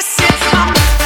this is my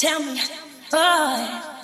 tell me. Oh.